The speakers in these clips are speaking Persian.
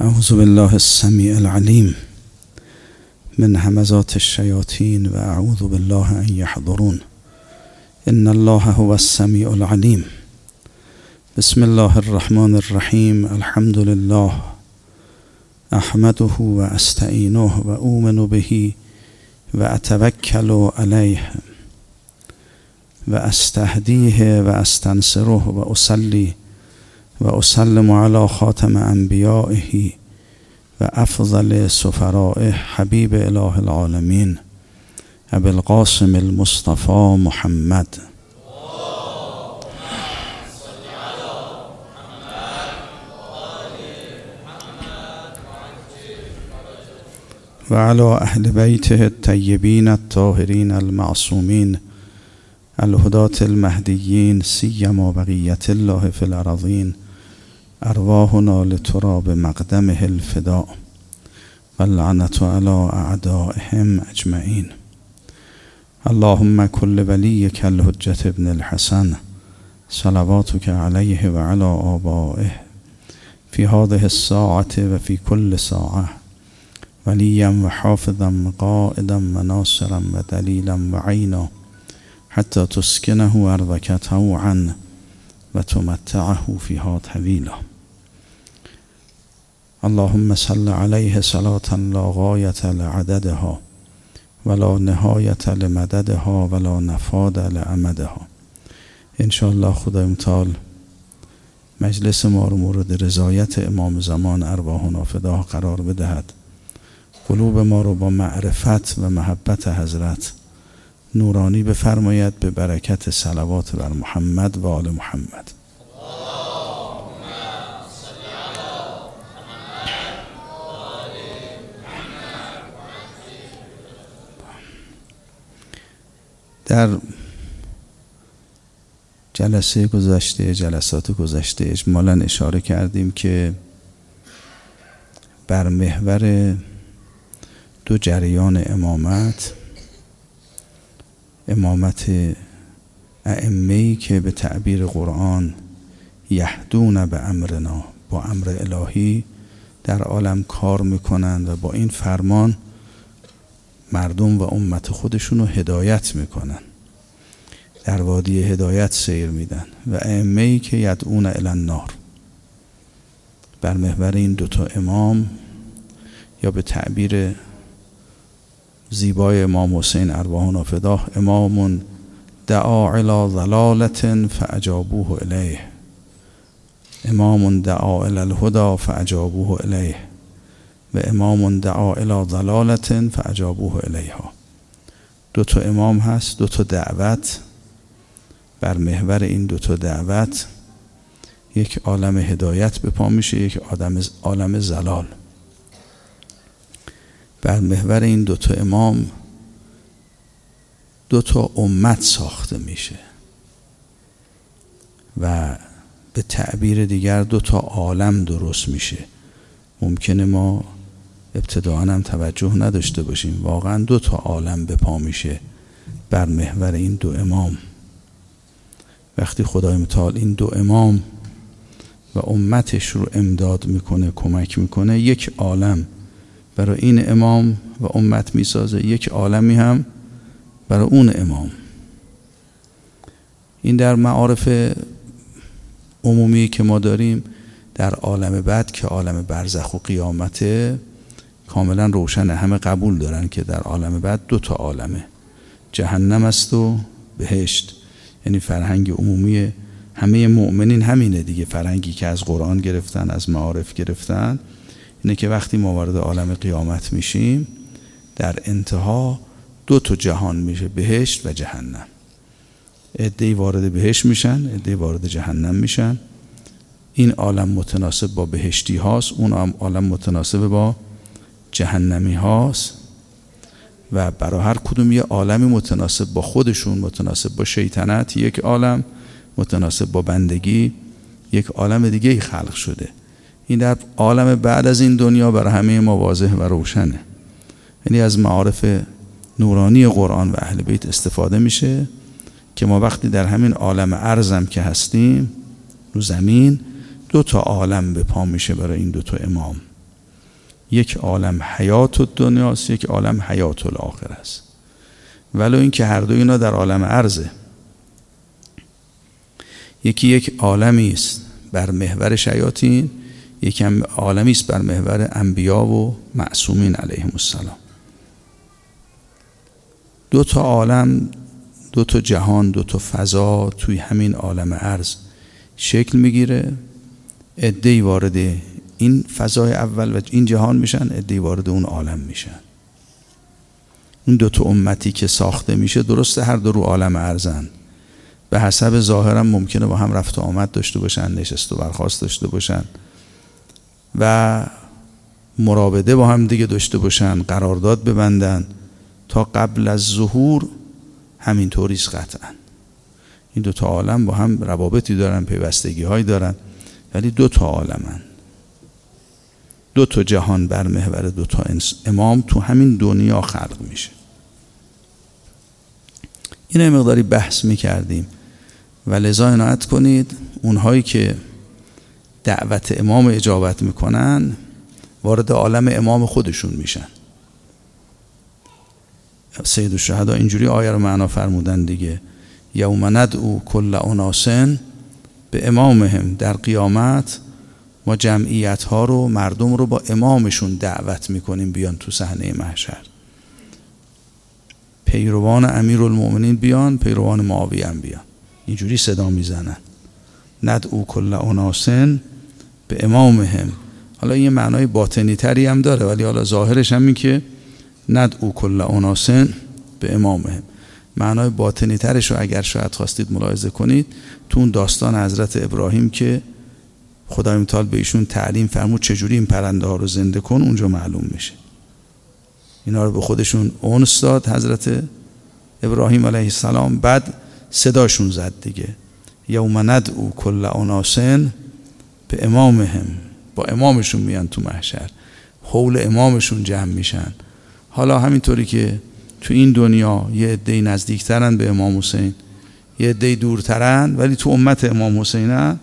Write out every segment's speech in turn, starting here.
أعوذ بالله السميع العليم من همزات الشياطين وأعوذ بالله أن يحضرون. إن الله هو السميع العليم. بسم الله الرحمن الرحيم. الحمد لله أحمده وأستعينه وأؤمن به وأتوكل عليه وأستهديه وأستنصره وأسلم على خاتم أنبيائه وأفضل سفرائه حبيب إله العالمين أبي القاسم المصطفى محمد. وعلى أهل بيته الطيبين الطاهرين المعصومين الهداة المهديين سيما بقية الله في الأراضين أرواحنا لتراب مقدمه الفداء واللعنة على أعدائهم أجمعين. اللهم كل وليك الحجة ابن الحسن صلواتك عليه وعلى آبائه في هذه الساعة وفي كل ساعة وليا وحافظا وقائدا وناصرا ودليلا وعينا حتى تسكنه أرضك طوعا وتمتعه فيها طويلا اللهم صل عليه صلاة لا غاية لعددها ولا نهایت لمددها ولا نفاد لعمدها. انشاءالله خدای متعال مجلس ما رو مورد رضایت امام زمان ارواحنا فداه قرار بدهد. قلوب ما رو با معرفت و محبت حضرت نورانی بفرماید به برکت صلوات بر محمد و آل محمد. در جلسه گذشته جلسات گذشته اجمالا اشاره کردیم که بر محور دو جریان امامت امامت ائمه که به تعبیر قرآن یهدون به امرنا با امر الهی در عالم کار می‌کنند و با این فرمان مردم و امت خودشون رو هدایت می‌کنن. در وادی هدایت سیر میدن و ائمه ای که یدعون الی النار. بر محور این دوتا امام یا به تعبیر زیبای امام حسین ارواحنا فداه امام دعا الى ضلالت فاجابوه الیه. امام دعا الى الهدى فاجابوه الیه. و امام دعا الى ضلالت فاجابوه الیها. دو تا امام هست دو تا دعوت. بر محور این دو تا دعوت یک عالم هدایت به پا میشه یک آدم عالم زلال. بر محور این دوتا امام دوتا امت ساخته میشه. و به تعبیر دیگر دوتا عالم درست میشه. ممکنه ما ابتداعا هم توجه نداشته باشیم. واقعا دو تا عالم به پا میشه بر محور این دو امام. وقتی خدای متعال این دو امام و امتش رو امداد می‌کنه کمک می‌کنه یک عالم برای این امام و امت می‌سازه. یک عالمی هم برای اون امام. این در معارف عمومی که ما داریم در عالم بعد که عالم برزخ و قیامته کاملا روشنه. همه قبول دارن که در عالم بعد دو تا عالمه جهنم است و بهشت. یعنی فرهنگ عمومی همه مؤمنین همینه دیگه. فرهنگی که از قرآن گرفتن از معارف گرفتن. اینه که وقتی ما وارد عالم قیامت میشیم در انتها دو تا جهان میشه بهشت و جهنم. ادهی وارد بهشت میشن ادهی وارد جهنم میشن. این عالم متناسب با بهشتی هاست اون عالم متناسب با جهنمی هاست و برای هر کدوم یه عالمی متناسب با خودشون متناسب با شیطنت یک عالم متناسب با بندگی یک عالم دیگه ای خلق شده. این در عالم بعد از این دنیا برای همه ما واضح و روشنه. یعنی از معارف نورانی قرآن و اهل بیت استفاده میشه که ما وقتی در همین عالم ارزم که هستیم رو زمین دو تا عالم به پا میشه برای این دو تا امام. یک عالم حیات دنیاست یک عالم حیات الاخر است. ولو اینکه هر دو اینا در عالم عرضه. یکی یک عالمی است بر محور شیاطین یکی عالمی است بر محور انبیا و معصومین علیهم السلام. دو تا عالم دو تا جهان دو تا فضا توی همین عالم عرض شکل می‌گیره. ادهی وارد این فضای اول و این جهان میشن ادهی وارد اون عالم میشن. این دو تا امتی که ساخته میشه درسته هر دو رو عالم ارزن. به حسب ظاهرم ممکنه با هم رفت و آمد داشته باشن نشست و برخواست داشته باشن و مراوده با هم دیگه داشته باشن قرارداد ببندن تا قبل از ظهور همینطوریست قطعا این دو تا عالم با هم روابطی دارن پیوستگی هایی دارن ولی دو تا عالمن. دو تا جهان بر محور دو تا امام تو همین دنیا خلق میشه. این مقداری بحث می‌کردیم. و لذا عنایت کنید اونهایی که دعوت امام اجابت می‌کنن وارد عالم امام خودشون میشن. سید الشهدا اینجوری آیه رو معنا فرمودن دیگه. یوم ندعو کل اناسن به امامهم در قیامت ما جمعیت ها رو مردم رو با امامشون دعوت می‌کنیم بیان تو صحنه محشر. پیروان امیر المؤمنین بیان پیروان معاویه هم بیان. اینجوری صدا می‌زنن. ندعو کل اناسن به امامهم. حالا یه معنای باطنی تری هم داره ولی حالا ظاهرش هم این که ندعو کل اناسن به امامهم. معنای باطنی ترش رو اگر شاید خواستید ملاحظه کنید تو اون داستان حضرت ابراهیم که خدای متعال به ایشون تعلیم فرمود چجوری این پرنده ها رو زنده کن اونجا معلوم میشه. اینا رو به خودشون اونس داد حضرت ابراهیم علیه السلام بعد صداشون زد دیگه. یوم ندعو کل اناسن به امامهم. با امامشون میان تو محشر. حول امامشون جمع میشن. حالا همینطوری که تو این دنیا یه عده نزدیکترن به امام حسین یه عده دورترن ولی تو امت امام حسینن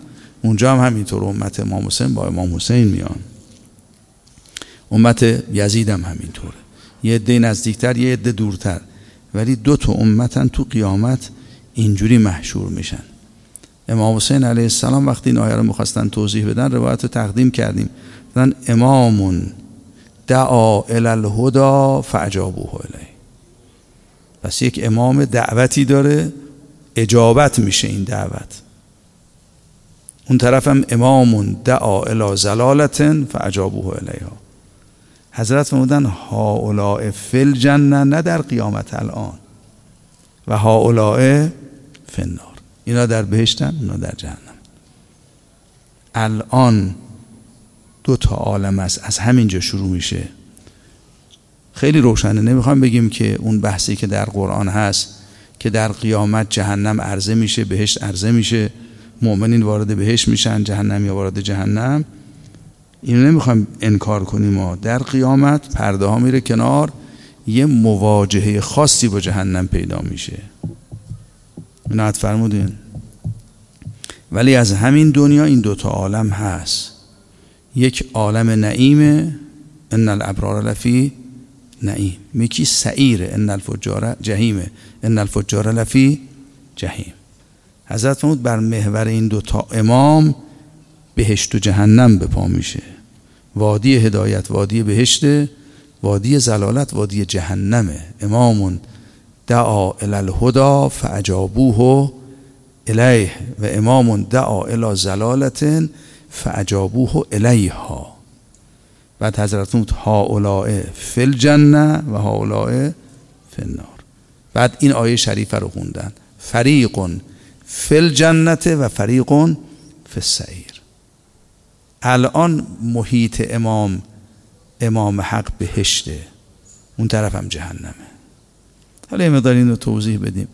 اونجا هم همینطور امت امام حسین با امام حسین میان. امت یزید هم همینطوره. یه عده نزدیکتر یه عده دورتر. ولی دو تا امتن تو قیامت اینجوری محشور میشن. امام حسین علیه السلام وقتی این آیه رو می‌خواستن توضیح بدن روایت رو تقدیم کردیم. دادن امامون دعا الالهدا فعجابوه الی پس یک امام دعوتی داره اجابت میشه این دعوت. اون طرف هم امامون دعا الى زلالتن فعجابوه الیها. حضرت فرمودن هاولاء فل جنه نه در قیامت الان. و هاولاء فنار اینا در بهشتن اینا در جهنم. الان دو تا عالم است از همینجا شروع میشه. خیلی روشنه. نمی‌خوام بگیم که اون بحثی که در قرآن هست که در قیامت جهنم عرضه میشه بهشت عرضه میشه. مؤمنین وارد بهشت میشن جهنم یا وارد جهنم. اینو نمی‌خوایم انکار کنیم ما. در قیامت پرده ها میره کنار یه مواجهه خاصی با جهنم پیدا میشه. اینو فرمودین. ولی از همین دنیا این دوتا عالم هست. یک عالم نعیمه ان الابرار لفی نعیم. میکی سعیره ان الفجار جهیمه ان الفجار لفی جهیم حضرت فرمود بر محور این دوتا امام بهشت و جهنم به پا میشه. وادی هدایت وادی بهشت وادی زلالت وادی جهنمه امامون دعا الالهدا فعجابوه الیه و امامون دعا الى زلالت فعجابوه الیها. بعد حضرت فرمود هاولاء فی الجنه و هاولاء فی النار. بعد این آیه شریفه رو خوندن. فریقون فل جنت و فریقون فسعیر الان محیط امام امام حق بهشته. اون طرف هم جهنمه. حالا یه مقدار این رو توضیح بدیم.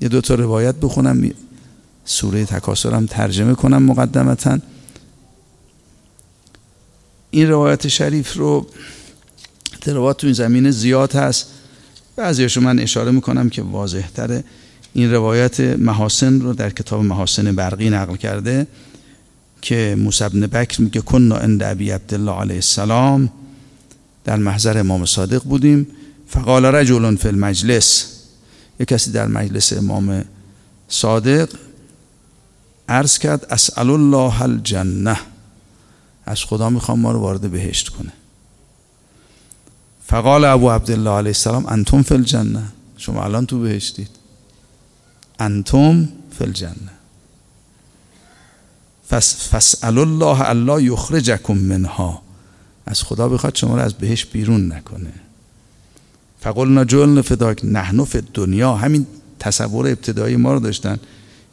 یه دو تا روایت بخونم. سوره تکاسر هم ترجمه کنم مقدمتا. این روایت شریف رو روایت تو این زمینه زیاد هست. بعضیاشو من اشاره می‌کنم که واضح تره. این روایت محاسن رو در کتاب محاسن برقی نقل کرده که موسی بن بکر میگه کنا عند ابی عبدالله علیه السلام در محضر امام صادق بودیم. فقال رجل فی المجلس. یک کسی در مجلس امام صادق عرض کرد اسأل الله الجنه از خدا می‌خوام ما رو وارد بهشت کنه. فقال ابو عبدالله علیه السلام انتم فی الجنه شما الان تو بهشتید. انتم فی الجنه فسأل الله الله یخرجکم منها. از خدا بخواد شما رو از بهش بیرون نکنه. فقلنا جلن فداک نحن فی دنیا همین تصور ابتدایی ما رو داشتن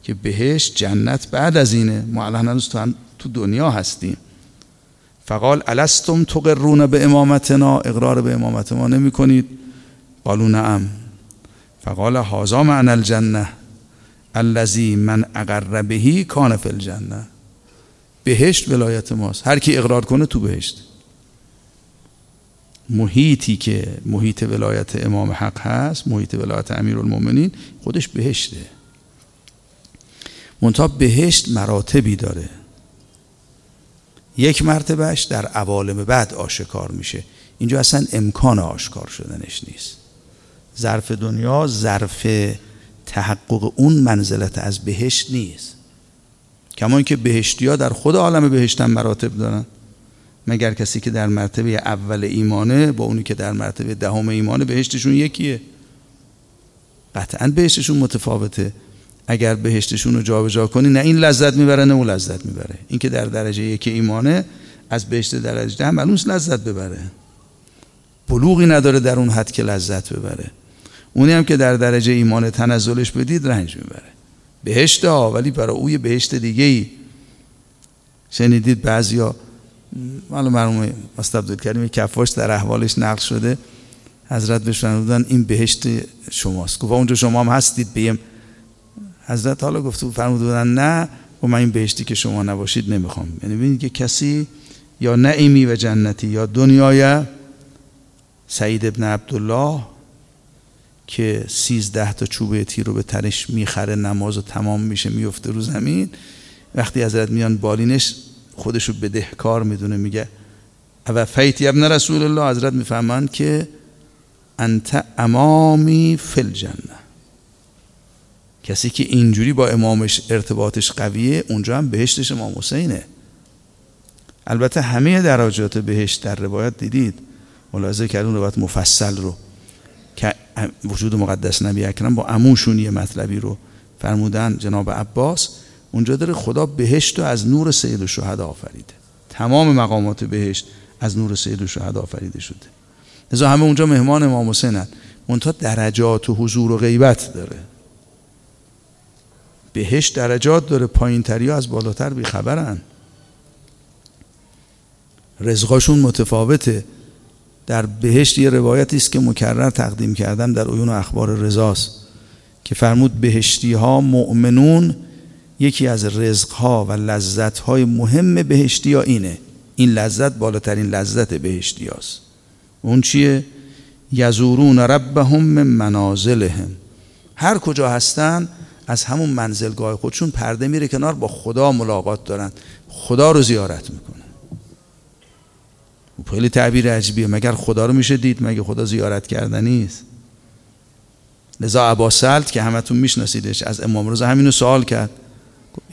که بهش جنت بعد از اینه. ما الان هنوز تو دنیا هستیم. فقال الستم تقرون به امامتنا؟ اقرار به امامت ما نمی کنید قالو نعم. فقال هازا معنی الجنه الذی من اقر بهی کان فی الجنه بهشت ولایت ماست. هر کی اقرار کنه تو بهشت. محیطی که محیط ولایت امام حق هست محیط ولایت امیر المومنین خودش بهشته. منتها بهشت مراتبی داره. یک مرتبهش در عوالم بعد آشکار میشه. اینجا اصلا امکان آشکار شدنش نیست. ظرف دنیا ظرف تحقق اون منزلت از بهشت نیست. کما اینکه بهشتی ها در خود عالم بهشتن مراتب دارن. مگر کسی که در مرتبه اول ایمانه با اونی که در مرتبه دهم ایمانه بهشتشون یکیه؟ قطعا بهشتشون متفاوته. اگر بهشتشون رو جابجا کنی نه این لذت می‌بره نه اون لذت می‌بره. این که در درجه یک ایمانه از بهشت درجه ده معلوم لذت ببره. بلوغی نداره در اون حد که لذت ببره. اونی هم که در درجه ایمان تنزلش بدید رنج می‌بره. بهشت ها ولی برای اوی بهشت دیگه ای. شنیدید بعضیا مرحوم استاد عبدالکریم کفاش در احوالش نقل شده. حضرت بهش بودن این بهشت شماست. گفت اونجا شما هم هستید بیم حضرت حالا گفت فرموده بودن نه و من این بهشتی که شما نباشید نمی‌خوام. یعنی ببینید که کسی یا نعیمی و جنتی یا دنیای سعید ابن عبدالله که سیزده تا چوبه تیر رو به ترش می‌خره نماز و تمام میشه میفته رو زمین. وقتی حضرت میان بالینش خودشو بدهکار می‌دونه میگه و فیتی ابن رسول الله؟ حضرت می‌فهمند که انت امامی فل جنه کسی که اینجوری با امامش ارتباطش قویه اونجا هم بهشتش امام حسینه. البته همه درجات بهشت در روایت دیدید. ملاحظه کردون روایت مفصل رو. که وجود مقدس نبی اکرم با اموشون یه مطلبی رو فرمودن جناب عباس اونجا داره خدا بهشت رو از نور سید الشهدا آفریده. تمام مقامات بهشت از نور سید الشهدا آفریده شده. لذا همه اونجا مهمان امام حسینن منتها درجات و حضور و غیبت داره. بهشت درجات داره پایین تری از بالاتر بیخبرن. رزقاشون متفاوته. در بهشت یه روایتی است که مکرر تقدیم کردم در عیون اخبار رضاست که فرمود بهشتی ها مؤمنون یکی از رزقها و لذتهای مهم بهشتی ها اینه. این لذت بالاترین لذت بهشتی هاست اون چیه؟ یزورون ربهم من منازلهم. هر کجا هستن از همون منزلگاه خودشون پرده میره کنار با خدا ملاقات دارن. خدا رو زیارت می‌کنن. خیلی تعبیر عجیبیه. مگر خدا رو میشه دید؟ مگه خدا زیارت کردنی است لذا عبا سلط که همتون میشناسیدش از امام رضا همینو سوال کرد.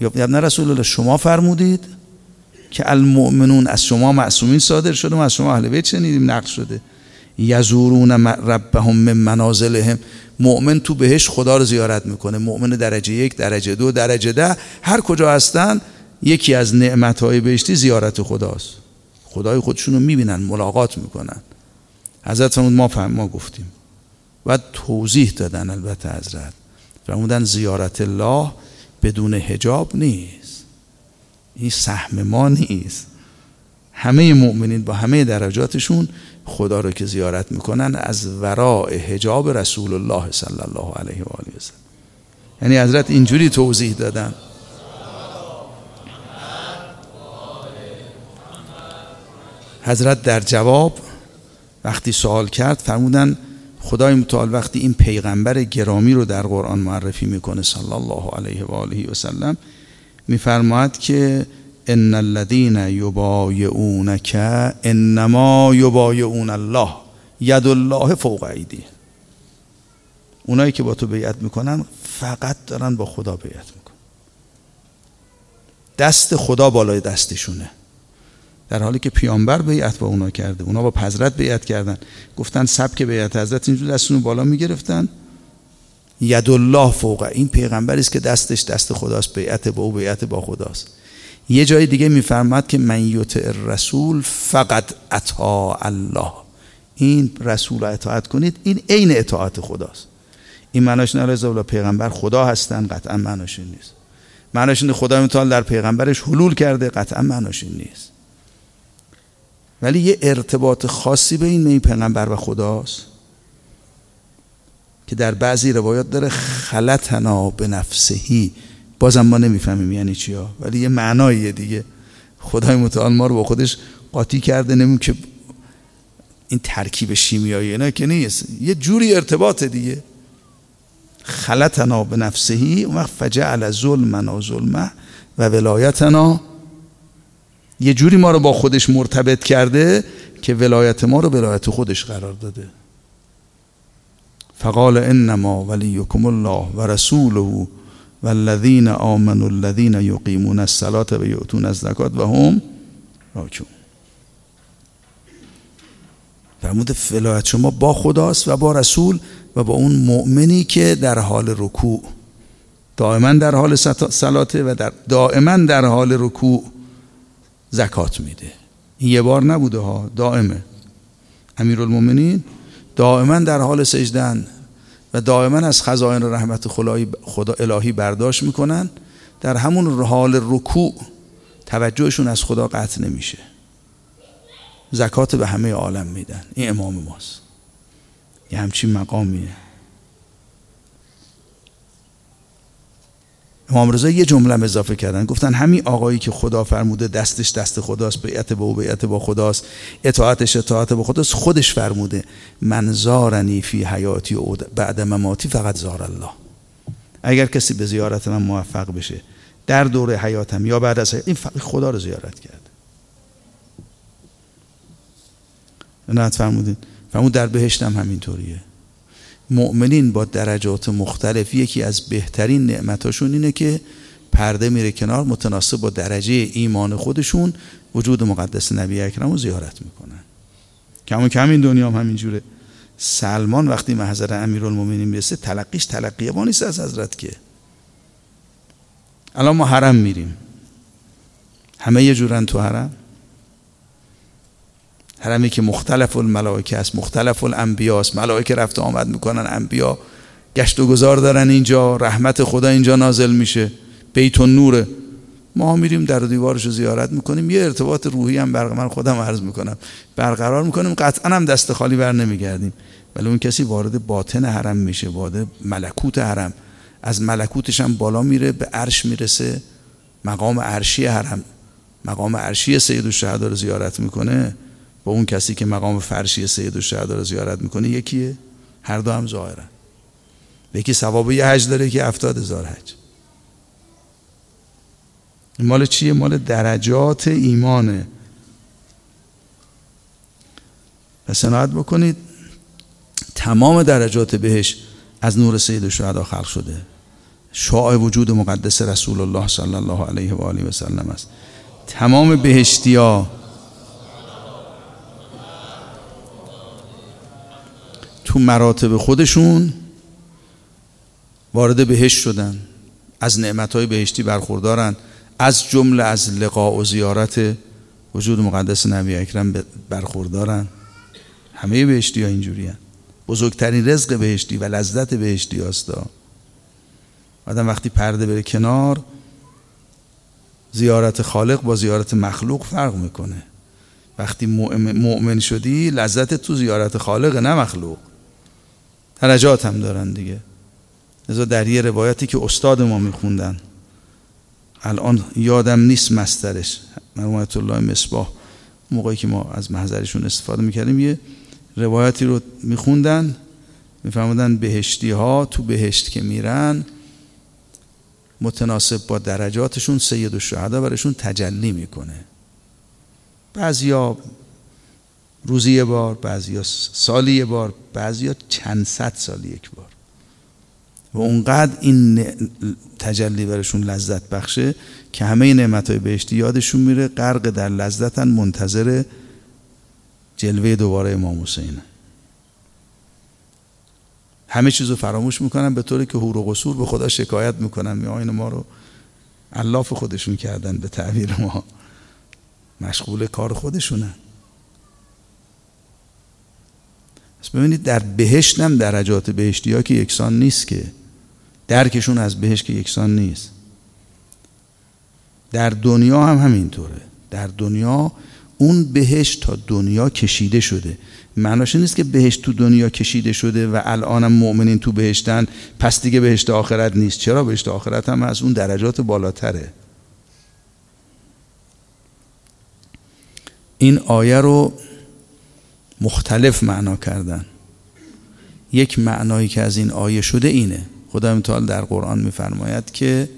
ابن رسول الله شما فرمودید که المؤمنون از شما معصومین صادر شده و از شما اهل بیت شنیدیم نقل شده. یزورون ربهم من منازلهم. مؤمن تو بهش خدا رو زیارت می‌کنه. مؤمن درجه یک درجه دو درجه ده هر کجا هستن یکی از نعمتهای بهشتی زیارت خداست. خدای خودشون رو می‌بینن ملاقات می‌کنن. حضرت فرمود ما فهم ما گفتیم. و توضیح دادن البته حضرت. فرمودن زیارت الله بدون هجاب نیست. این سهم ما نیست. همه مؤمنین با همه درجاتشون خدا رو که زیارت می‌کنن از وراء حجاب رسول الله صلی الله علیه و آله یعنی حضرت اینجوری توضیح دادن. حضرت در جواب وقتی سوال کرد فرمودن خدای متعال وقتی این پیغمبر گرامی رو در قرآن معرفی می‌کنه صلی الله علیه و آله و سلم میفرماید که ان الذين یبایعونک انما یبایعون الله ید الله فوق ایدی اونایی که با تو بیعت می‌کنن فقط دارن با خدا بیعت می‌کنن. دست خدا بالای دستشونه. در حالی که پیامبر بیعت با اونا کرده اونا با حضرت بیعت کردن. گفتن سبک بیعت حضرت اینجور دستشون بالا می‌گرفتن. ید الله فوق این پیغمبری است که دستش دست خداست بیعت با او بیعت با خداست. یه جای دیگه میفرماد که من یطع رسول فقط اطاع الله. این رسول اطاعت کنید این عین اطاعت خداست. این معناش نه پیغمبر خدا هستن قطعا معناش نیست. معناش خدا متعال در پیغمبرش حلول کرده قطعا معناش نیست. ولی یه ارتباط خاصی بین این پیغمبر و خداست که در بعضی روایات داره خلطنا به نفسهی. بازم ما نمی‌فهمیم یعنی چیا ولی یه معناییه دیگه. خدای متعال ما رو با خودش قاطی کرده نمیم که این ترکیب شیمیایی نه که نیست. یه جوری ارتباط دیگه. خلطنا به نفسهی اون وقت فجعل ظلمنا ظلمه و ولایتنا یه جوری ما رو با خودش مرتبط کرده که ولایت ما رو ولایت خودش قرار داده. فقال انما ولیکم الله و رسوله والذین آمنوا الذین یقیمون الصلاة و یؤتون الزکات و هم راکون فرمود ولایت شما با خداست و با رسول و با اون مؤمنی که در حال رکوع. دائما در حال صلاته و در دائما در حال رکوع. زکات میده. این یه بار نبوده ها دائمه. امیرالمومنین دائما در حال سجدن و دائما از خزائن رحمت خدا الهی برداشت می‌کنن. در همون حال رکوع توجهشون از خدا قطع نمیشه. زکات به همه عالم میدن. این امام ماست. یه همچین مقامیه. امام رضا یه جمله اضافه کردن. گفتن همین آقایی که خدا فرموده دستش دست خداست بیعت با او بیعت با خداست اطاعتش اطاعت با خداست خودش فرموده من زارنی فی حیاتی و بعد مماتی فقط زار الله. اگر کسی به زیارت من موفق بشه در دور حیاتم یا بعد از حیات این فقط خدا رو زیارت کرد. نه فرمودین. فرمود در بهشتم همینطوریه. مؤمنین با درجات مختلف یکی از بهترین نعمتاشون اینه که پرده میره کنار متناسب با درجه ایمان خودشون وجود مقدس نبی اکرم رو زیارت می‌کنن. کم و کم این دنیا هم همینجوره. سلمان وقتی محضر امیرالمومنین می‌رسه تلقیش تلقیه نیست از حضرت که. الان ما حرم میریم. همه یه جورن تو حرم. حرمی که مختلف الملائکه است مختلف الانبیا است. ملائکه رفت آمد می‌کنن انبیا گشت و گذار دارن اینجا. رحمت خدا اینجا نازل میشه. بیت و ما میریم در دیوارش رو زیارت می‌کنیم. یه ارتباط روحی هم برقرار من خودم عرض می‌کنم. برقرار می‌کنیم. قطعا هم دست خالی بر نمیگردیم. ولی اون کسی وارد باطن حرم میشه وارد ملکوت حرم. از ملکوتش هم بالا میره به عرش می‌رسه. مقام عرشی حرم. مقام عرشی سید الشهدا رو زیارت می‌کنه. اون کسی که مقام فرشی سید و رو زیارت می‌کنه یکیه. هر دو هم ظاهرن. یکی ثواب یه حج داره که افتاد هزار حج. مال چیه؟ مال درجات ایمانه. و سناعت بکنید تمام درجات بهش از نور سید و شهدا خلق شده. شعاع وجود مقدس رسول الله صلی الله علیه و آله و سلم است. تمام بهشتی تو مراتب خودشون وارد بهشت شدن. از نعمتهای بهشتی برخوردارن. از جمله از لقاء و زیارت وجود مقدس نبی اکرم برخوردارن. همه بهشتی ها اینجوری هن. بزرگترین رزق بهشتی و لذت بهشتی هستا آدم وقتی پرده بره کنار زیارت خالق با زیارت مخلوق فرق می‌کنه. وقتی مؤمن شدی لذت تو زیارت خالق نه مخلوق. درجات هم دارن دیگه. ازا در یه روایتی که استاد ما میخوندن الان یادم نیست مسترش مرحومت الله مصباح موقعی که ما از محضرشون استفاده می‌کردیم یه روایتی رو میخوندن میفهمدن بهشتی ها تو بهشت که میرن متناسب با درجاتشون سید الشهدا برشون تجلی می‌کنه. بعضیا روزی یه بار بعضیا سالی یه بار بعضیا چند صد سال یک بار. و اونقدر این تجلی برشون لذت بخشه که همه نعمت های بهشتی یادشون میره غرق در لذتن منتظر جلوه دوباره امام حسینه همه چیزو فراموش می‌کنن به طوری که هور و قصور به خدا شکایت می‌کنن. می این ما رو علاف خودشون کردن به تعبیر ما. مشغول کار خودشونن پس ببینید در بهشت هم درجات بهشتی ها که یکسان نیست که. درکشون از بهشت که یکسان نیست. در دنیا هم همینطوره. در دنیا اون بهشت تا دنیا کشیده شده. معناش نیست که بهشت تو دنیا کشیده شده و الانم مؤمنین تو بهشتن پس دیگه بهشت آخرت نیست. چرا بهشت آخرت هم از اون درجات بالاتره؟ این آیه رو مختلف معنا کردن. یک معنایی که از این آیه شده اینه. خدا متعال در قرآن میفرماید که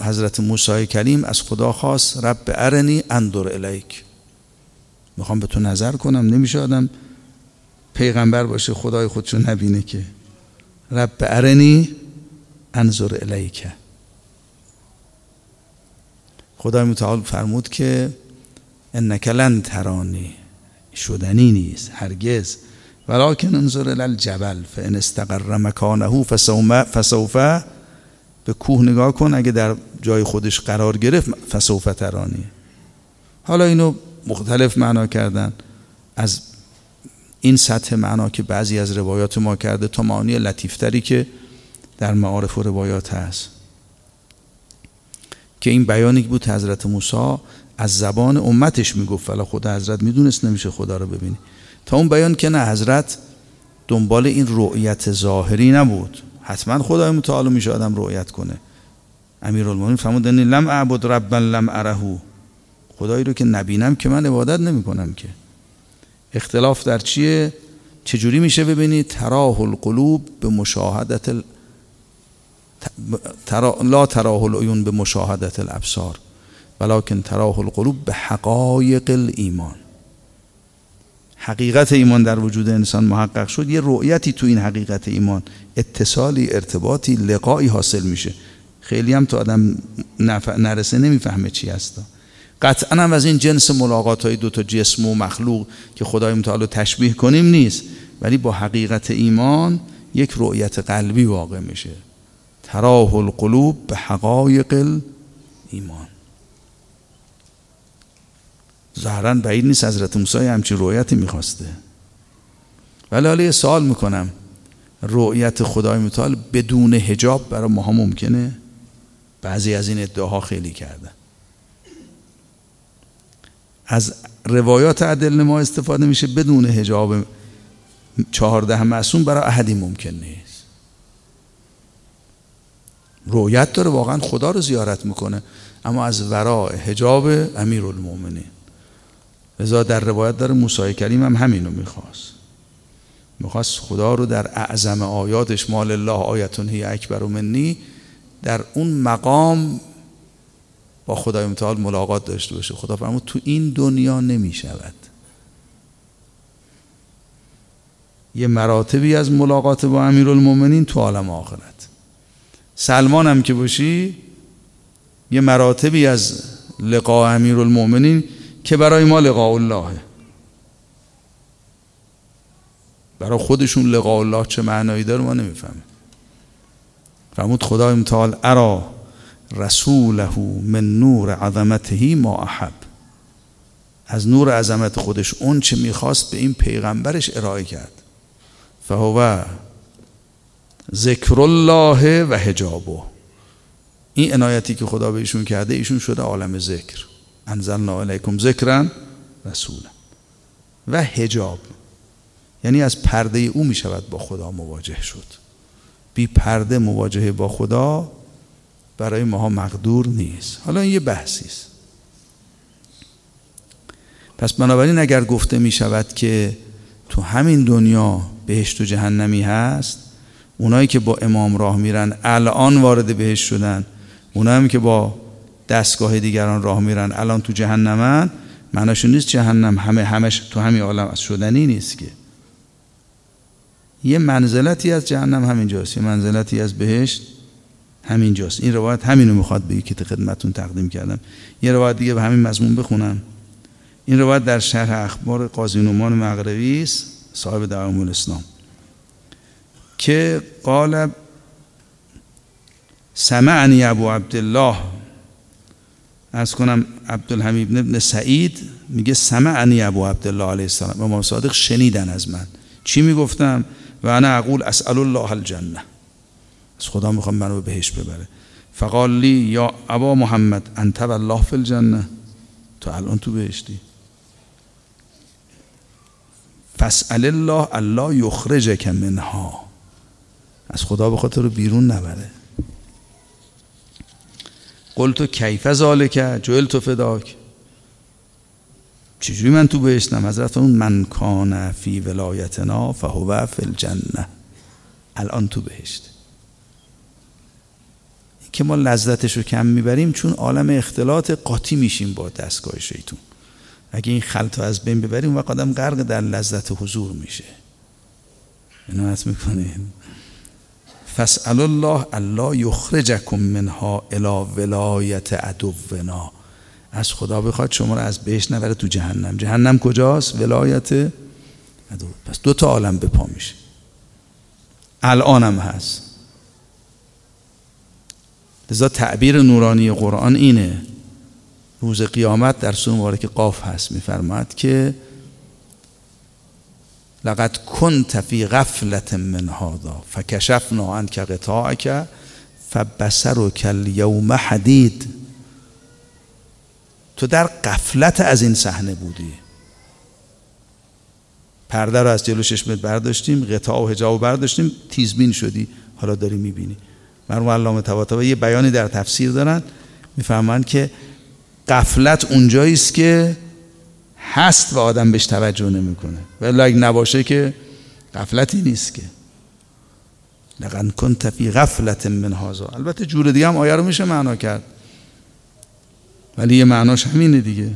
حضرت موسی کریم از خدا خواست رب ارنی اندر الیک. می‌خوام به تو نظر کنم نمیشه آدم پیغمبر باشه خدای خودشو نبینه که. رب ارنی انظر الیک. خدای متعال فرمود که انک لن ترانی شدنی نیست هرگز ولکن انظر الجبل فان استقر مکانه فسوف به کوه نگاه کن اگه در جای خودش قرار گرفت فسوف ترانی. حالا اینو مختلف معنا کردن. از این سطح معنا که بعضی از روایات ما کرده تا معانی لطیفتری که در معارف و روایات هست. که این بیانی بود حضرت موسی از زبان امتش می‌گفت. ولی خود حضرت می‌دونست نمیشه خدا رو ببینی تا اون بیان که نه حضرت دنبال این رؤیت ظاهری نبود. حتما خدای متعال میشه آدم رؤیت کنه. امیرالمومنین فرمودن لم اعبد ربا لم ارهو. خدایی رو که نبینم که من عبادت نمی کنم که. اختلاف در چیه؟ چجوری میشه ببینید تراه القلوب به مشاهدت ال... ترا... لا تراه العیون به مشاهدت الابصار. ولکن تراه القلوب به حقایق الایمان. حقیقت ایمان در وجود انسان محقق شد. یه رؤیتی تو این حقیقت ایمان اتصالی ارتباطی لقایی حاصل میشه. خیلی هم تو آدم نرسه نمی‌فهمه چی هستا قطعا هم از این جنس ملاقات های دو تا جسم و مخلوق که خدای متعال تشبیه کنیم نیست. ولی با حقیقت ایمان یک رؤیت قلبی واقع میشه. تراه القلوب به حقایق ایمان ظاهرا بعید نیست حضرت موسی همچین رؤیتی می‌خواسته. ولی حالا یه سوال می‌کنم. رؤیت خدای متعال بدون هجاب برای ماها ممکنه؟ بعضی از این ادعاها خیلی کردن از روایات عدل ما استفاده میشه بدون هجاب چهارده معصوم برای احدی ممکن نیست. رویت داره واقعا خدا رو زیارت می‌کنه اما از ورای هجاب امیر المومنین لذا در روایت داره موسی کریم هم همینو می‌خواست. می‌خواست خدا رو در اعظم آیاتش مال الله آیتون هی اکبر و منی در اون مقام با خدای متعال ملاقات داشته باشه. خدا فرمود تو این دنیا نمی شود یه مراتبی از ملاقات با امیرالمومنین تو عالم آخرت. سلمان هم که باشی یه مراتبی از لقاء امیرالمومنین که برای ما لقاء الله برای خودشون لقاء الله چه معنایی داره ما نمی‌فهمیم. فرمود خدای متعال ارا رسوله من نور عظمته ما احب. از نور عظمت خودش اون چه می‌خواست به این پیغمبرش ارائه کرد. فهو ذکر الله و حجابه. این عنایتی که خدا به ایشون کرده ایشون شده عالم ذکر. انزلنا علیکم ذکرا رسولا. و حجاب. یعنی از پرده او می شود با خدا مواجه شد. بی پرده مواجهه با خدا برای ماها مقدور نیست. حالا این یه بحثی است. پس بنابراین اگر گفته می شود که تو همین دنیا بهشت و جهنمی هست اونایی که با امام راه میرن الان وارد بهش شدن اونایی که با دستگاه دیگران راه میرن. الان تو جهنمن معناشون نیست جهنم. همه همش تو همین عالم از شدنی نیست که. یه منزلتی از جهنم همینجاست. یه منزلتی از بهشت همینجاست. این روایت همینو می‌خواد بگی که خدمتون تقدیم کردم. یه روایت دیگه به همین مضمون بخونم. این روایت در شرح اخبار قاضی نومان مغربی است صاحب دوام الاسلام. که قال سمعنی ابو عبدالله از کنم عبدالحمید ابن سعید میگه سمعنی ابو عبدالله علیه السلام. امام صادق شنیدن از من. چی می‌گفتم؟ و انا اقول اسال الله الجنه از خدا می‌خوام منو به بهش ببره. فقال لی یا ابا محمد انت والله فی الجنه تو الان تو بهشتی. فسأل الله الله یخرجک منها. از خدا به خاطر بیرون نبره. قلت کیف ذالک؟ جعلت فداک. چجوری من تو بهشتم؟ حضرت اون من کان فی ولایتنا فهو فی الجنه الان تو بهشت. که ما لذتش رو کم می‌بریم چون عالم اختلاط قاطی میشیم با دستگاه شیطون. اگه این خلط از بین ببریم و قدم غرق در لذت حضور میشه. عنایت می‌کنید فسأل الله الله یخرجکم منها الى ولایت عدونا. از خدا بخواد شما رو از بهش نبره تو جهنم. جهنم کجاست؟ ولایت عدو. پس دو تا عالم به پا میشه. الانم هست. لذا تعبیر نورانی قرآن اینه. روز قیامت در سوره مبارک قاف هست. میفرماد که لقد كنت فی غفلت من هذا فکشفنا عنك غطاءك فبصرك اليوم حدید تو در قفلت از این صحنه بودی. پرده رو از جلو چشمت برداشتیم غطا و حجاب برداشتیم تیزبین شدی. حالا داری می‌بینی. مرحوم علامه طباطبایی یه بیانی در تفسیر دارن می‌فهمن که قفلت اونجایی است که هست و آدم بهش توجه نمی‌کنه. ولی اگه نباشه که غفلتی نیست که. لقد کنت فی غفلت من هذا. البته جور دیگه هم آیه رو میشه معنا کرد. ولی یه معناش همینه دیگه.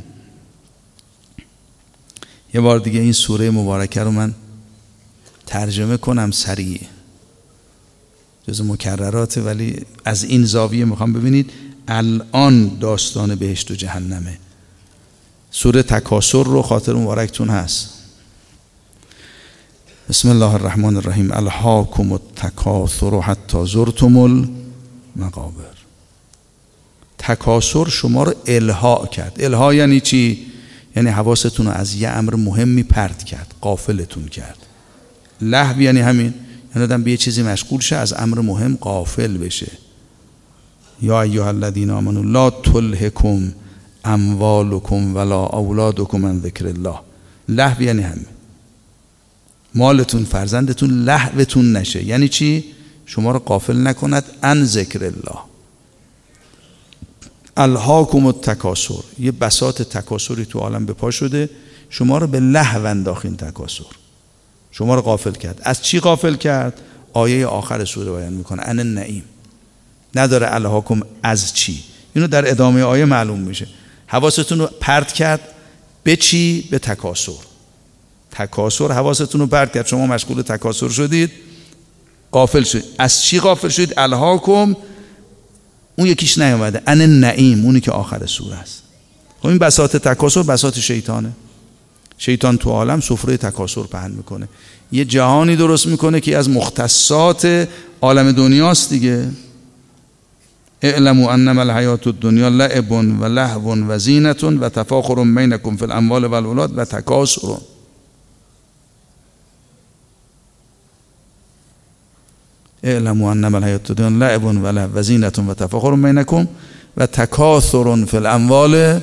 یه بار دیگه این سوره مبارکه رو من ترجمه کنم سریع. جز مکررات ولی از این زاویه می‌خوام ببینید. الان داستان بهشت و جهنمه. سوره تکاسر رو خاطر مبارکتون هست. بسم الله الرحمن الرحیم. الهاکم التکاثر حتی زرتم المقابر. تکاسر شما رو الها کرد. الها یعنی چی؟ یعنی حواستون رو از یه امر مهمی پرت کرد قافلتون کرد. لحو یعنی همین. یعنی آدم به یه چیزی مشغول شه از امر مهم قافل بشه. یا ایها الذین آمنوا لا تلهکم اموالکم ولا اولادکم من ذکر الله. لحو یعنی همین. مالتون فرزندتون لحوتون نشه. یعنی چی؟ شما رو قافل نکند ان ذکر الله. الهاکم التکاسر یه بساط تکاسری تو عالم به پا شده. شما رو به لحو انداخین تکاسر شما رو قافل کرد. از چی قافل کرد؟ آیه آخر سوره بیان می‌کنه. ان النعیم. نداره الهاکم از چی. اینو در ادامه آیه معلوم میشه. حواستون رو پرت کرد به چی؟ به تکاسر تکاسر حواستون رو پرت کرد. شما مشغول تکاسر شدید. قافل شدید از چی قافل شدید؟ الهاکم. اون یکیش نیومده. ان نعیم اونی که آخر سوره است. خب این بساط تکاسر بساط شیطانه. شیطان تو عالم سفره تکاسر پهن می‌کنه. یه جهانی درست می‌کنه که از مختصات عالم دنیاست دیگه. اعلموا انما الحیات الدنیا لعب و لهو و زینت و تفاخر بینکم فی الاموال و الاولاد و تکاسر. اعلموا انما الحیات الدنیا لعب و لهو و زینت و تفاخر بینکم و فی الاموال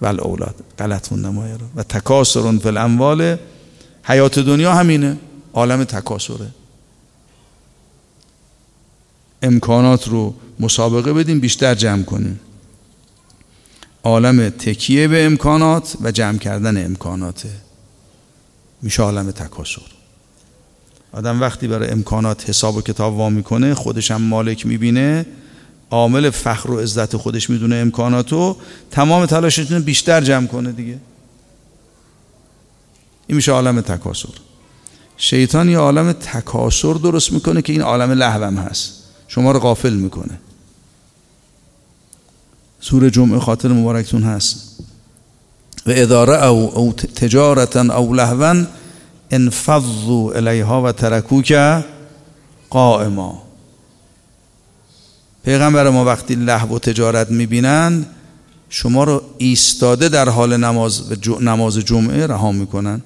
و الاولاد. غلط خوندم و تکاثر فی الاموال. حیات دنیا همینه. عالم تکاسره. امکانات رو مسابقه بدیم بیشتر جمع کنیم. عالم تکیه به امکانات و جمع کردن امکاناته میشه عالم تکاسر آدم وقتی برای امکانات حساب و کتاب وا می‌کنه خودش هم مالک می‌بینه عامل فخر و عزت خودش می‌دونه امکاناتو تمام تلاشش بیشتر جمع کنه دیگه. این میشه عالم تکاسر شیطان یه عالم تکاسر درست می‌کنه که این عالم لحوم هست. شما رو غافل می‌کنه. سور جمعه خاطر مبارکتون هست. و اداره او, او تجارتا او لهوا انفضوا الیها و ترکوک قائما. پیغمبر ما وقتی لحو و تجارت می‌بینند شما رو ایستاده در حال نماز نماز جمعه رها می‌کنن.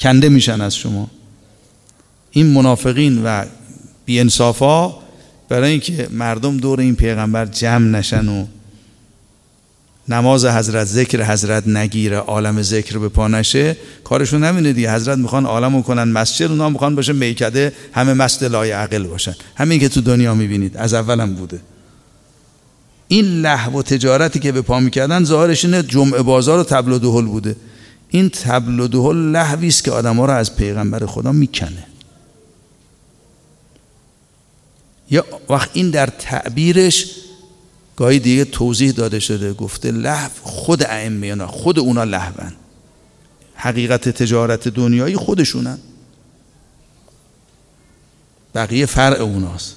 کنده میشن از شما. این منافقین و بیانصافا برای اینکه مردم دور این پیغمبر جمع نشن و نماز حضرت ذکر حضرت نگیره عالم ذکر به پا نشه کارشون نمینه دیگه. حضرت می‌خوان عالم کنن مسجد اونا می‌خوان باشه میکده همه مست لای عقل باشن. همین که تو دنیا می‌بینید از اولم بوده. این لحو و تجارتی که به پا می‌کردن ظاهرش اینه جمعه بازار و تبل و دهل بوده. این تبل و دهل لحوی است که آدم ها رو از پیغمبر خدا می‌کنه. یا وقت این در تعبیرش گاهی دیگه توضیح داده شده گفته لحو خود ائمه خود اونا لحون حقیقت تجارت دنیایی خودشونن. بقیه فرع اوناست.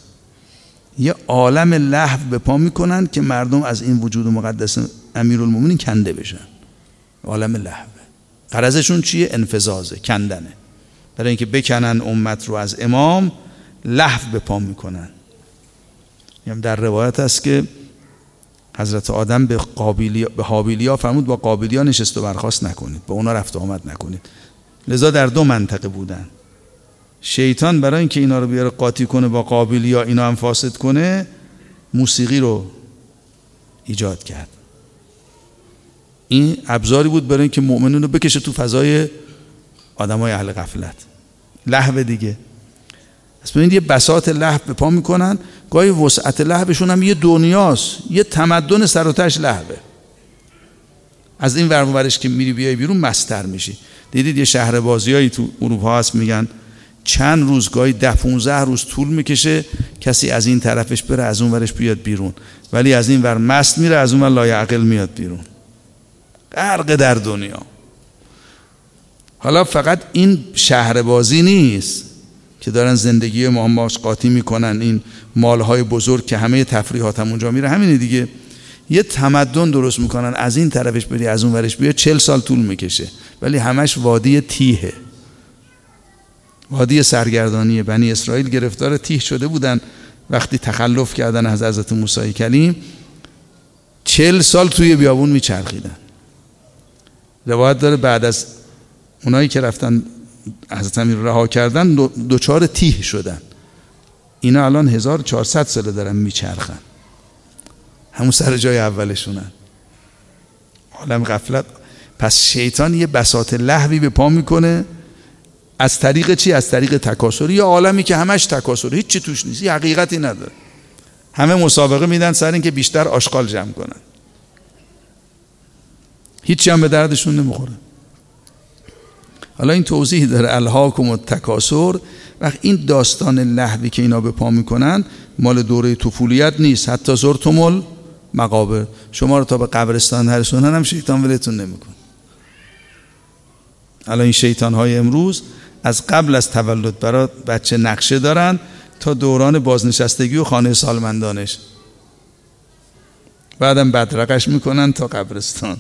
یه عالم لحو به پا می‌کنن که مردم از این وجود مقدس امیرالمومنین کنده بشن. عالم لحوه قرضشون چیه؟ انفزازه کندنه. برای اینکه بکنن امت رو از امام لحو به پا می‌کنن. در روایت است که حضرت آدم به قابیلیا به حابیلیا فرمود با قابیلیا نشست و برخواست نکنید با اونا رفت و آمد نکنید. لذا در دو منطقه بودن. شیطان برای اینکه اینا رو بیاره قاطی کنه با قابیلیا اینا هم فاسد کنه موسیقی رو ایجاد کرد. این ابزاری بود برای اینکه مؤمنون رو بکشه تو فضای آدمای اهل غفلت. لحو دیگه. پس ببینید یه بساط لحو به پا می‌کنن. گاهی وسعت لحوشون هم یه دنیاست. یه تمدن سر و لحوه از این ورمورش که میری بیای بیرون مستر میشی. دیدید یه شهر بازیایی تو اروپا هست میگن چند روز گاهی ده 15 روز طول می‌کشه کسی از این طرفش بره از اون ورش بیاد بیرون. ولی از این ور مست میره از اون ور لایعقل میاد بیرون. غرق در دنیا. حالا فقط این شهر بازی نیست. که دارن زندگی ما ماش قاطی می‌کنن. این مالهای بزرگ که همه تفریحات هم اونجا میره همینه دیگه. یه تمدن درست می‌کنن. از این طرفش بری از اون ورش بیا. چل سال طول می‌کشه. ولی همش وادی تیهه. وادی سرگردانی بنی اسرائیل گرفتار تیه شده بودن. وقتی تخلف کردن از حضرت موسی کلیم چل سال توی بیابون میچرخیدن. روایت داره بعد از اونایی که رفتن حضرت امیر رها کردن دوچار تیه شدن. اینا الان 1400 ساله دارن میچرخن. همون سر جای اولشونن. عالم غفلت. پس شیطان یه بساط لحوی به پا می‌کنه. از طریق چی؟ از طریق تکاسر یه عالمی که همش تکاسر هیچ چی توش نیست. یه حقیقتی نداره. همه مسابقه میدن سر اینکه بیشتر آشغال جمع کنن. هیچی هم به دردشون نمی‌خوره. حالا این توضیح داره الهاکم و تکاسر وقت این داستان لحوی که اینا به پا می‌کنن مال دوره طفولیت نیست. حتی زرتمل مقابر شما رو تا به قبرستان هرسونن هم شیطان ولتون نمیکن الان این شیطان های امروز از قبل از تولد برای بچه نقشه دارن تا دوران بازنشستگی و خانه سالمندانش. بعدم بدرقش می‌کنن تا قبرستان.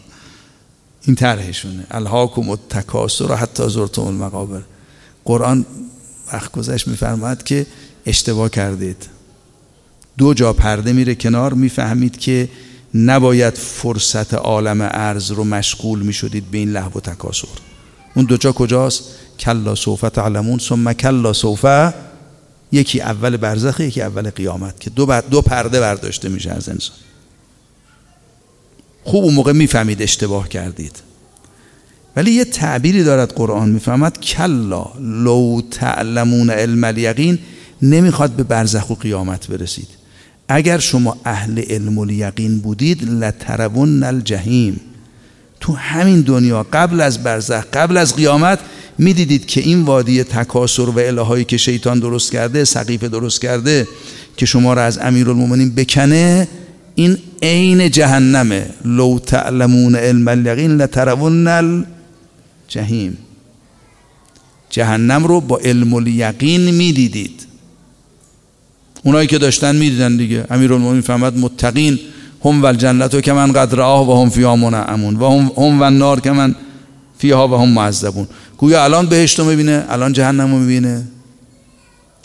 این طرحشونه. الهاکم و تکاسر و حتی زرتم المقابر. قرآن وقت گذشت میفرماید که اشتباه کردید. دو جا پرده میره کنار می‌فهمید که نباید فرصت عالم ارز رو مشغول می‌شدید به این لحو و تکاسر اون دو جا کجاست؟ کلا سوف تعلمون ثم کلا سوف. یکی اول برزخ یکی اول قیامت که دو, دو پرده برداشته میشه از انسان. خوب اون موقع می‌فهمید اشتباه کردید. ولی یه تعبیری دارد قرآن می‌فهمد کلا لو تعلمون علم الیقین نمی‌خواد به برزخ و قیامت برسید. اگر شما اهل علم الیقین بودید لترون الجحیم. تو همین دنیا قبل از برزخ قبل از قیامت می‌دیدید که این وادی تکاسر و الهایی که شیطان درست کرده سقیفه درست کرده که شما را از امیرالمومنین بکنه این عین جهنمه. لو تعلمون علم الیقین لترون الجحیم. جهنم رو با علم الیقین می‌دیدید. اونایی که داشتن می‌دیدن دیگه. امیرالمومنین فهمد متقین هم و الجنت که من قدر آه و هم فیها منعمون. و هم, هم و النار که من فیها و هم معذبون. گویا الان بهشت رو می‌بینه الان جهنم رو می‌بینه.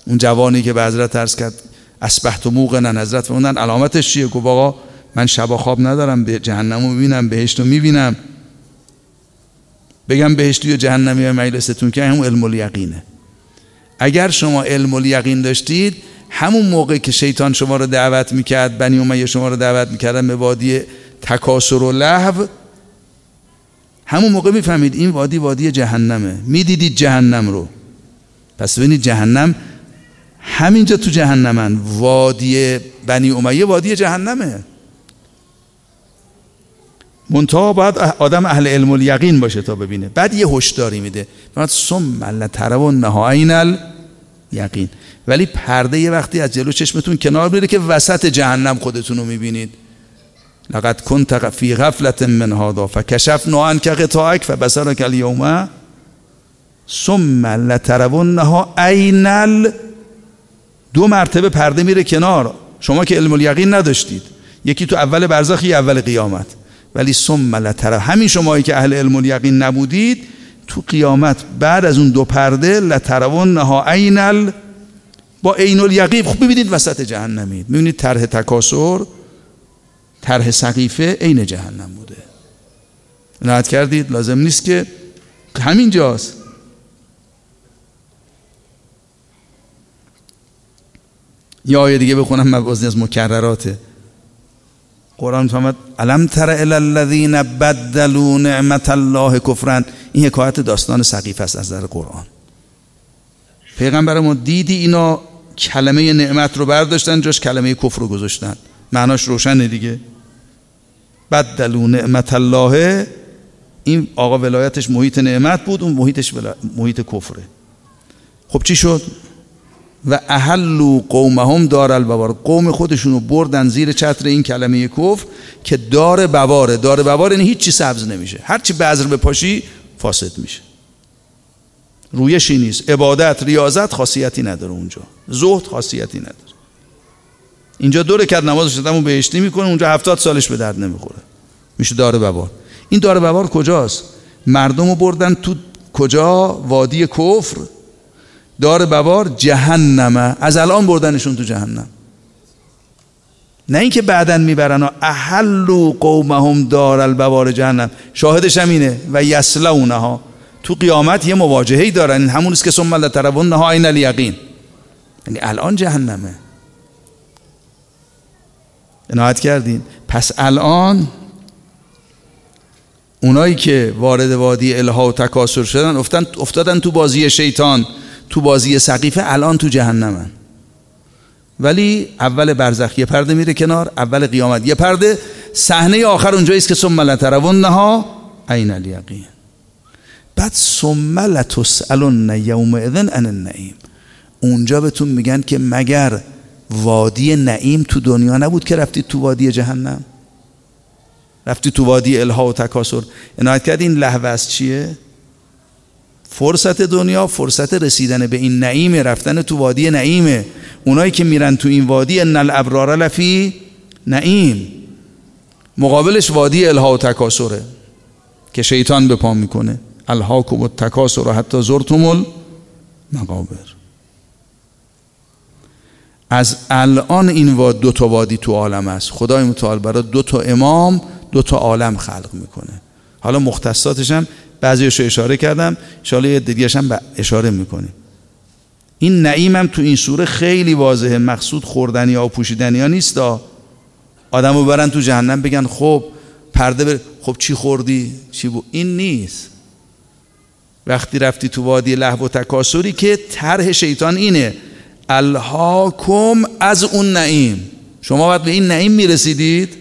اون جوانی که به حضرت ترس کرد اسبحت و موقنن حضرت فرمودن علامتش چیه؟ گفت آقا من شبا خواب ندارم به جهنم رو می‌بینم بهشت رو می‌بینم. بگم بهشتی و جهنمی و مجلستون که همون علم الیقینه اگر شما علم الیقین داشتید همون موقع که شیطان شما رو دعوت می‌کرد بنی امیه شما رو دعوت می‌کردن به وادی تکاسر و لحو همون موقع می‌فهمید این وادی وادی جهنمه. می‌دیدید جهنم رو. پس ببینید جهنم همینجا تو جهنمن. وادی بنی امیه وادی جهنمه. منتها باید آدم اهل علم الیقین باشه تا ببینه. بعد یه هشداری میده. بعد ثم لترون عین یقین ولی پرده یه وقتی از جلو چشمتون کنار میره که وسط جهنم خودتون رو می‌بینید. لقد كنت فی غفلت من هذا فكشفنا عنك غطاءك فبصرك اليوم ثم لترونها عین دو مرتبه پرده میره کنار. شما که علم الیقین نداشتید. یکی تو اول برزخ اول قیامت. ولی ثم لتر همین شمایی که اهل علم الیقین نبودید تو قیامت بعد از اون دو پرده لترونها عین با عین الیقین. خب ببینید وسط جهنمید می‌بینید طرح تکاسر طرح سقیفه عین جهنم بوده. نهایت کردید. لازم نیست که همین جاست یا آیه دیگه بخونم موازی از مکرراته؟ قرآن می‌فهمد علم تر الی الذین بدلوا نعمت الله کفرن؟ این حکایت داستان سقیف است از در قرآن. پیغمبر ما دیدی اینا کلمه نعمت رو برداشتن جاش کلمه کفر رو گذاشتن. معناش روشنه دیگه. بدلوا نعمت الله. این آقا ولایتش محیط نعمت بود اون محیطش محیط کفره. خب چی شد؟ و اهلو قومهم دار البوار. قوم خودشونو بردن زیر چتر این کلمه کفر که دار بواره. دار بوار یعنی هیچی سبز نمیشه. هرچی بذر به پاشی فاسد میشه. رویشی نیست. عبادت ریاضت خاصیتی نداره اونجا. زهد خاصیتی نداره. اینجا دور کرد نماز شدم بهشتی می‌کنه اونجا هفتاد سالش به درد نمی‌خوره. میشه دار بوار. این دار بوار کجاست؟ مردم رو بردن تو کجا؟ وادی کفر. دار بوار جهنمه. از الان بردنشون تو جهنم. نه اینکه بعدا می‌برن و قومهم دار البوار جهنم. شاهدش هم اینه و یسلونها تو قیامت یه مواجهه دارن. این همون است که ثم لترونها عین الیقین. یعنی الان جهنمه. عنایت کردین. پس الان اونایی که وارد وادی الها و تکاسر شدن افتادن تو بازی شیطان. تو بازی سقیفه الان تو جهنمن. ولی اول برزخ یه پرده میره کنار اول قیامت یه پرده. صحنه آخر اونجایی است که ثم لترونها عین الیقین. بعد ثم لتسالن یومئذ عن النعیم. اونجا بهتون میگن که مگر وادی نعیم تو دنیا نبود که رفتی تو وادی جهنم؟ رفتی تو وادی الها و تکاسر عنایت کرد این لحظه از چیه؟ فرصت دنیا فرصت رسیدن به این نعیم رفتن تو وادی نعیمه اونایی که میرن تو این وادی ان الابرار لفی نعیم. مقابلش وادی الها و تکاسره که شیطان به پا می‌کنه. الهاکم و تکاسر حتی زرتم المقابر. از الان این واد دو تا وادی تو عالم است. خدای متعال برای دو تا امام دو تا عالم خلق می‌کنه. حالا مختصاتش هم بعضیش رو اشاره کردم. انشاءالله یه دیگه هم اشاره می‌کنیم. این نعیم هم تو این سوره خیلی واضحه. مقصود خوردنی ها و پوشیدنی ها نیست آدم رو برن تو جهنم بگن خب پرده بر... خب چی خوردی؟ چی بود این نیست. وقتی رفتی تو وادی لحو و تکاسری که طرح شیطان اینه. الهاکم از اون نعیم. شما وقت به این نعیم می‌رسیدید؟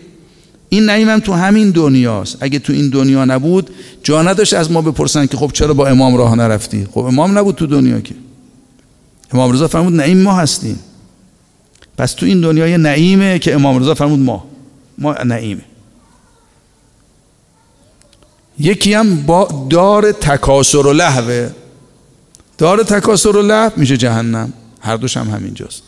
این نعیم هم تو همین دنیاست. اگه تو این دنیا نبود جا نداشت از ما بپرسن که خب چرا با امام راه نرفتی؟ خب امام نبود تو دنیا که. امام رضا فرمود نعیم ما هستیم. پس تو این دنیای نعیمه که امام رضا فرمود ما. ما نعیمه. یکی هم با دار تکاسر و لحوه دار تکاسر و لحو میشه جهنم. هر دوش هم همینجاست.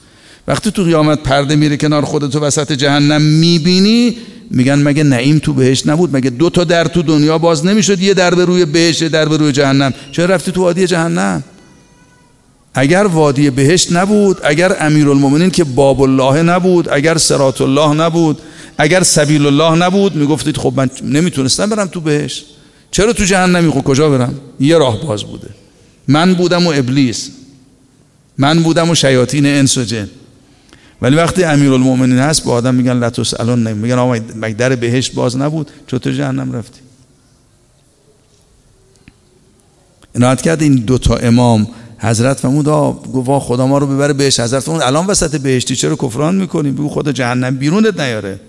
وقتی تو قیامت پرده میره کنار خودتو وسط جهنم می‌بینی میگن مگه نعیم تو بهشت نبود؟ مگه دو تا در تو دنیا باز نمی‌شد یه در به روی بهشت در به روی جهنم؟ چرا رفتی تو وادی جهنم؟ اگر وادی بهشت نبود اگر امیرالمومنین که باب الله نبود اگر سرات الله نبود اگر سبیل الله نبود می‌گفتید خب من نمی‌تونستم برم تو بهشت. چرا تو جهنمی؟ خب کجا برم؟ یه راه باز بوده. من بودم و ابلیس. من بودم و شیاطین انس و جن ولی وقتی امیرالمومنین هست با آدم میگن لتوس الان میگن آقا در بهشت باز نبود؟ چطور جهنم رفتی؟ عنایت کرد این دوتا امام حضرت فرمود گفت خدا ما رو ببره بهش حضرت فرمود الان وسط بهشتی چرا کفران می‌کنیم بگو خدا جهنم بیرونت نیاره.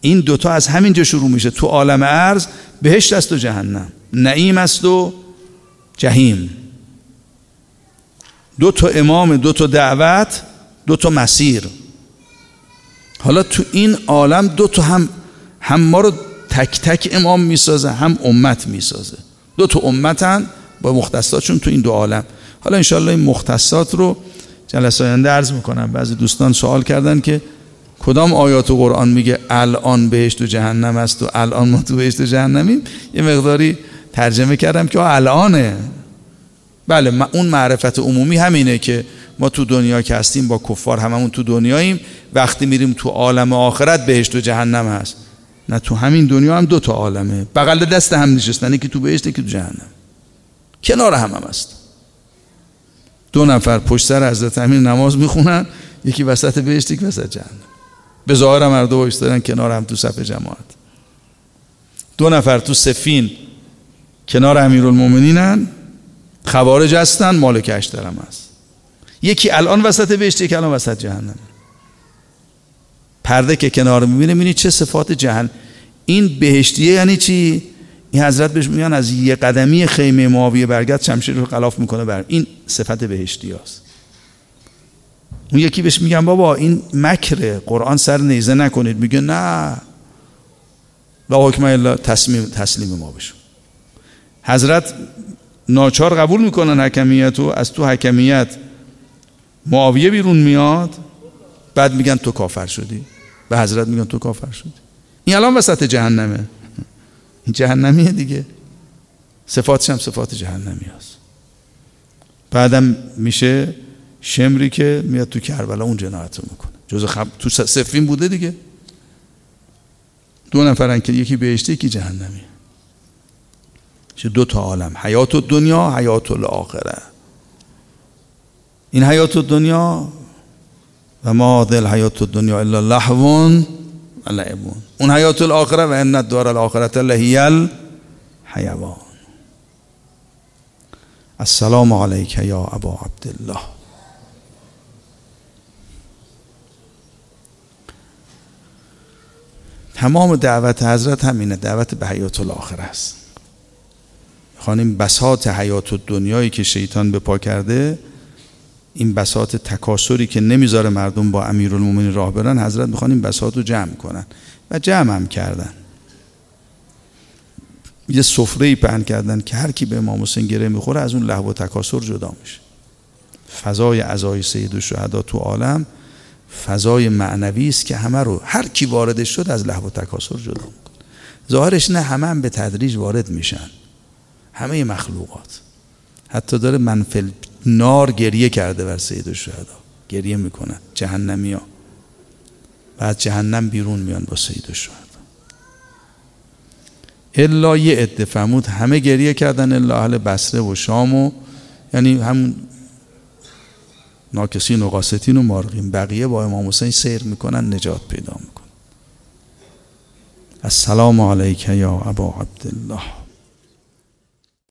این دوتا از همینجا شروع میشه. تو عالم عرض بهشت است و جهنم. نعیم است و جهیم دو تا امام دو تا دعوت دو تا مسیر. حالا تو این عالم دو تا هم هم ما رو تک تک امام می‌سازه هم امت می‌سازه. دو تا امتن با مختصاتشون تو این دو عالم. حالا انشالله این مختصات رو جلسه آینده عرض می‌کنم. بعضی دوستان سوال کردن که کدام آیات و قرآن میگه الان بهشت و جهنم است و الان ما تو بهشت و جهنمیم؟ یه مقداری ترجمه کردم که الانه. بله اون معرفت عمومی همینه که ما تو دنیا که هستیم با کفار هممون تو دنیاییم. وقتی میریم تو عالم آخرت بهشت و جهنم هست. نه تو همین دنیا هم دو تا عالمه. بغل دست هم نشستن که تو بهشت که تو جهنم. کنار هم هم است دو نفر پشت سر حضرت امیر نماز می‌خونن. یکی وسط بهشت یکی وسط جهنم. به ظاهر هم دو کنار هم تو صف جماعت. دو نفر تو سفین کنار امیرالمومنینن. خوارج هستن مالک اشترم هست. یکی الان وسط بهشت یکی الان وسط جهنم. پرده که کنار می‌بینه می‌بینی چه صفات جهنم این بهشتیه یعنی چی؟ این حضرت بهش میگن از یه قدمی خیمه معاویه برگرد شمشیر رو خلاف می‌کنه بر. این صفت بهشتی هست اون یکی بهش میگن بابا این مکره. قرآن سر نیزه نکنید. میگه نه. لا حکم الا تسلیم, تسلیم ما بشون حضرت ناچار قبول می‌کنن حکمیت و از تو حکمیت معاویه بیرون میاد بعد میگن تو کافر شدی. به حضرت میگن تو کافر شدی. این الان وسط جهنمه. این جهنمیه دیگه. صفاتش هم صفات جهنمی هست. بعدم میشه شمری که میاد تو کربلا اون جنایت رو می‌کنه. جز خب تو سفین بوده دیگه. دو نفرن که یکی بهشتی یکی جهنمی چه دو تا عالم. حیات دنیا حیات الاخره. این حیات دنیا و ما دل حیات دنیا الا لحون و لعبون. اون حیات الاخره و ان الدار الاخرت لهی الحیوان. السلام علیک یا ابا عبدالله. تمام دعوت حضرت همینه دعوت به حیات الاخره است. خانیم بساط حیات دنیایی که شیطان به پا کرده این بساط تکاسری که نمی‌ذاره مردم با امیرالمومنین راه برن حضرت می‌خوان این بساط رو جمع کنن و جمع هم کردن. یه سفره ای پهن کردن که هر کی به امام حسین گره می‌خوره از اون لحو و تکاسر جدا میشه. فضای عزای سید و شهدا تو عالم فضای معنوی است که همه رو هر کی واردش شد از لحو و تکاسر جدا می‌کنه. ظاهرش نه همه هم به تدریج وارد میشن. همه مخلوقات. حتی داره منفل نار گریه کرده بر سید الشهدا. گریه می‌کنن جهنمی ها. بعد جهنم بیرون میان با سید الشهدا. الا یه عده فهمود همه گریه کردن الا اهل بصره و شام و یعنی همون ناکسین و قاستین و مارغین بقیه با امام حسین سیر می‌کنن نجات پیدا می‌کنن. السلام علیک یا ابا عبدالله.